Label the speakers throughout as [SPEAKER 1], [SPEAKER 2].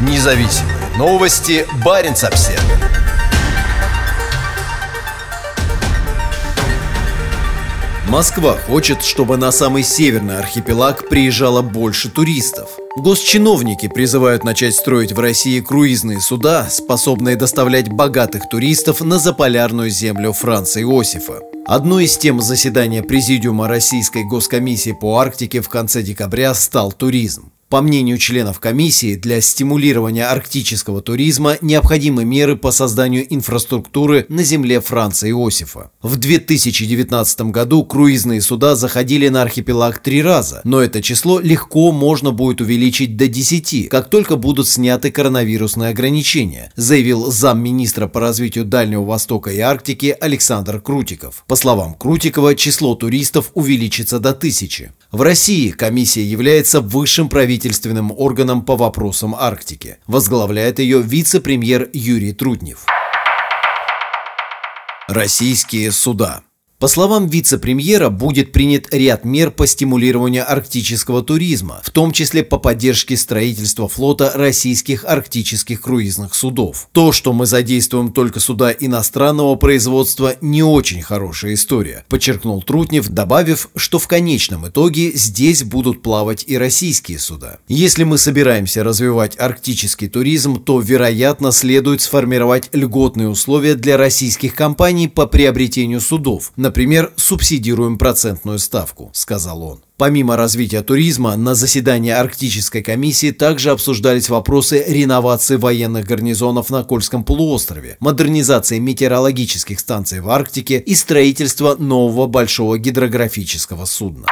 [SPEAKER 1] Независимые новости. Барин обсерва Москва хочет, чтобы на самый северный архипелаг приезжало больше туристов. Госчиновники призывают начать строить в России круизные суда, способные доставлять богатых туристов на заполярную землю Франца Иосифа. Одной из тем заседания Президиума Российской Госкомиссии по Арктике в конце декабря стал туризм. По мнению членов комиссии, для стимулирования арктического туризма необходимы меры по созданию инфраструктуры на земле Франца Иосифа. В 2019 году круизные суда заходили на архипелаг три раза, но это число легко можно будет увеличить до 10, как только будут сняты коронавирусные ограничения, заявил замминистра по развитию Дальнего Востока и Арктики Александр Крутиков. По словам Крутикова, число туристов увеличится до тысячи. В России комиссия является высшим правительственным органом по вопросам Арктики. Возглавляет ее вице-премьер Юрий Труднев. Российские суда по словам вице-премьера, будет принят ряд мер по стимулированию арктического туризма, в том числе по поддержке строительства флота российских арктических круизных судов. То, что мы задействуем только суда иностранного производства, не очень хорошая история, подчеркнул Трутнев, добавив, что в конечном итоге здесь будут плавать и российские суда. Если мы собираемся развивать арктический туризм, то, вероятно, следует сформировать льготные условия для российских компаний по приобретению судов, например, Например, субсидируем процентную ставку, сказал он. Помимо развития туризма, на заседании Арктической комиссии также обсуждались вопросы реновации военных гарнизонов на Кольском полуострове, модернизации метеорологических станций в Арктике и строительства нового большого гидрографического судна.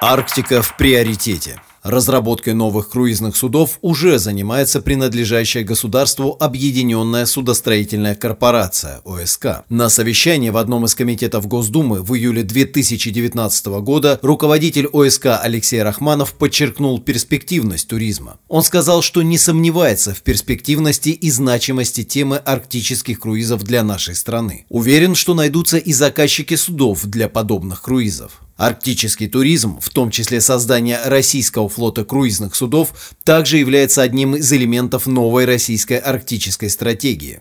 [SPEAKER 1] Арктика в приоритете. Разработкой новых круизных судов уже занимается принадлежащая государству Объединенная судостроительная корпорация ОСК. На совещании в одном из комитетов Госдумы в июле 2019 года руководитель ОСК Алексей Рахманов подчеркнул перспективность туризма. Он сказал, что не сомневается в перспективности и значимости темы арктических круизов для нашей страны. Уверен, что найдутся и заказчики судов для подобных круизов. Арктический туризм, в том числе создание российского флота круизных судов, также является одним из элементов новой российской арктической стратегии.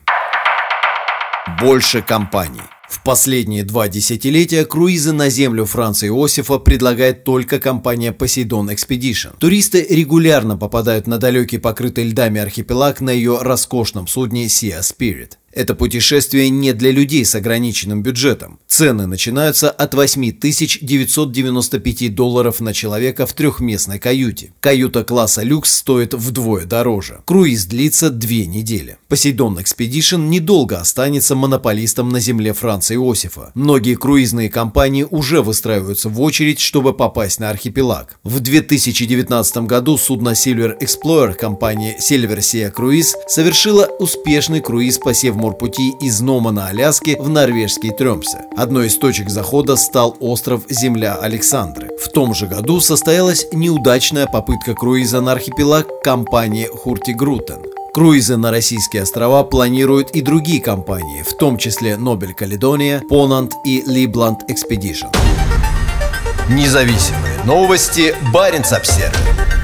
[SPEAKER 1] Больше компаний. В последние два десятилетия круизы на землю Франца Иосифа предлагает только компания Poseidon Expedition. Туристы регулярно попадают на далекий покрытый льдами архипелаг на ее роскошном судне Sea Spirit. Это путешествие не для людей с ограниченным бюджетом. Цены начинаются от 8995 долларов на человека в трехместной каюте. Каюта класса люкс стоит вдвое дороже. Круиз длится две недели. Poseidon Expedition недолго останется монополистом на земле Франца Иосифа. Многие круизные компании уже выстраиваются в очередь, чтобы попасть на архипелаг. В 2019 году судно Silver Explorer компании Silver Sea Cruise совершила успешный круиз по Севморскому морпути из Нома на Аляске в норвежский Трёмсе. Одной из точек захода стал остров Земля Александры. В том же году состоялась неудачная попытка круиза на архипелаг компании Хуртигрутен. Круизы на российские острова планируют и другие компании, в том числе Нобель Каледония, Понант и Либланд Экспедишн. Независимые новости. Барин обсервис